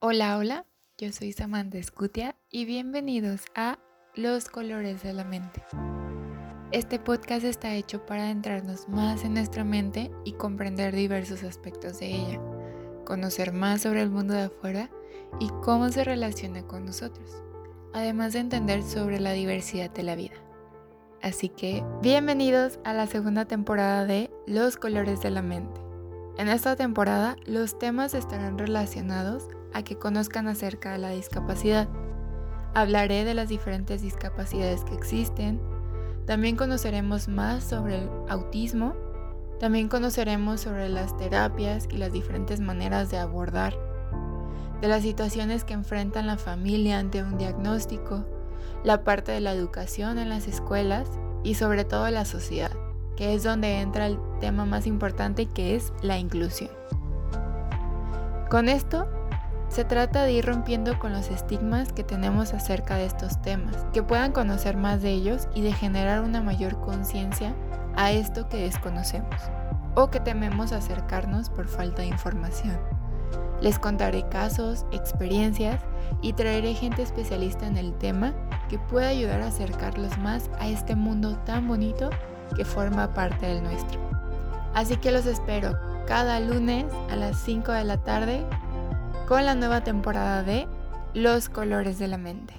Hola, hola, yo soy Samantha Scutia y bienvenidos a Los Colores de la Mente. Este podcast está hecho para adentrarnos más en nuestra mente y comprender diversos aspectos de ella, conocer más sobre el mundo de afuera y cómo se relaciona con nosotros, además de entender sobre la diversidad de la vida. Así que, bienvenidos a la segunda temporada de Los Colores de la Mente. En esta temporada, los temas estarán relacionados a que conozcan acerca de la discapacidad. Hablaré de las diferentes discapacidades que existen. También conoceremos más sobre el autismo. También conoceremos sobre las terapias y las diferentes maneras de abordar. De las situaciones que enfrentan la familia ante un diagnóstico. La parte de la educación en las escuelas y sobre todo la sociedad, que es donde entra el tema más importante que es la inclusión. Con esto se trata de ir rompiendo con los estigmas que tenemos acerca de estos temas, que puedan conocer más de ellos y de generar una mayor conciencia a esto que desconocemos o que tememos acercarnos por falta de información. Les contaré casos, experiencias y traeré gente especialista en el tema que pueda ayudar a acercarlos más a este mundo tan bonito que forma parte del nuestro. Así que los espero cada lunes a las 5 de la tarde con la nueva temporada de Los Colores de la Mente.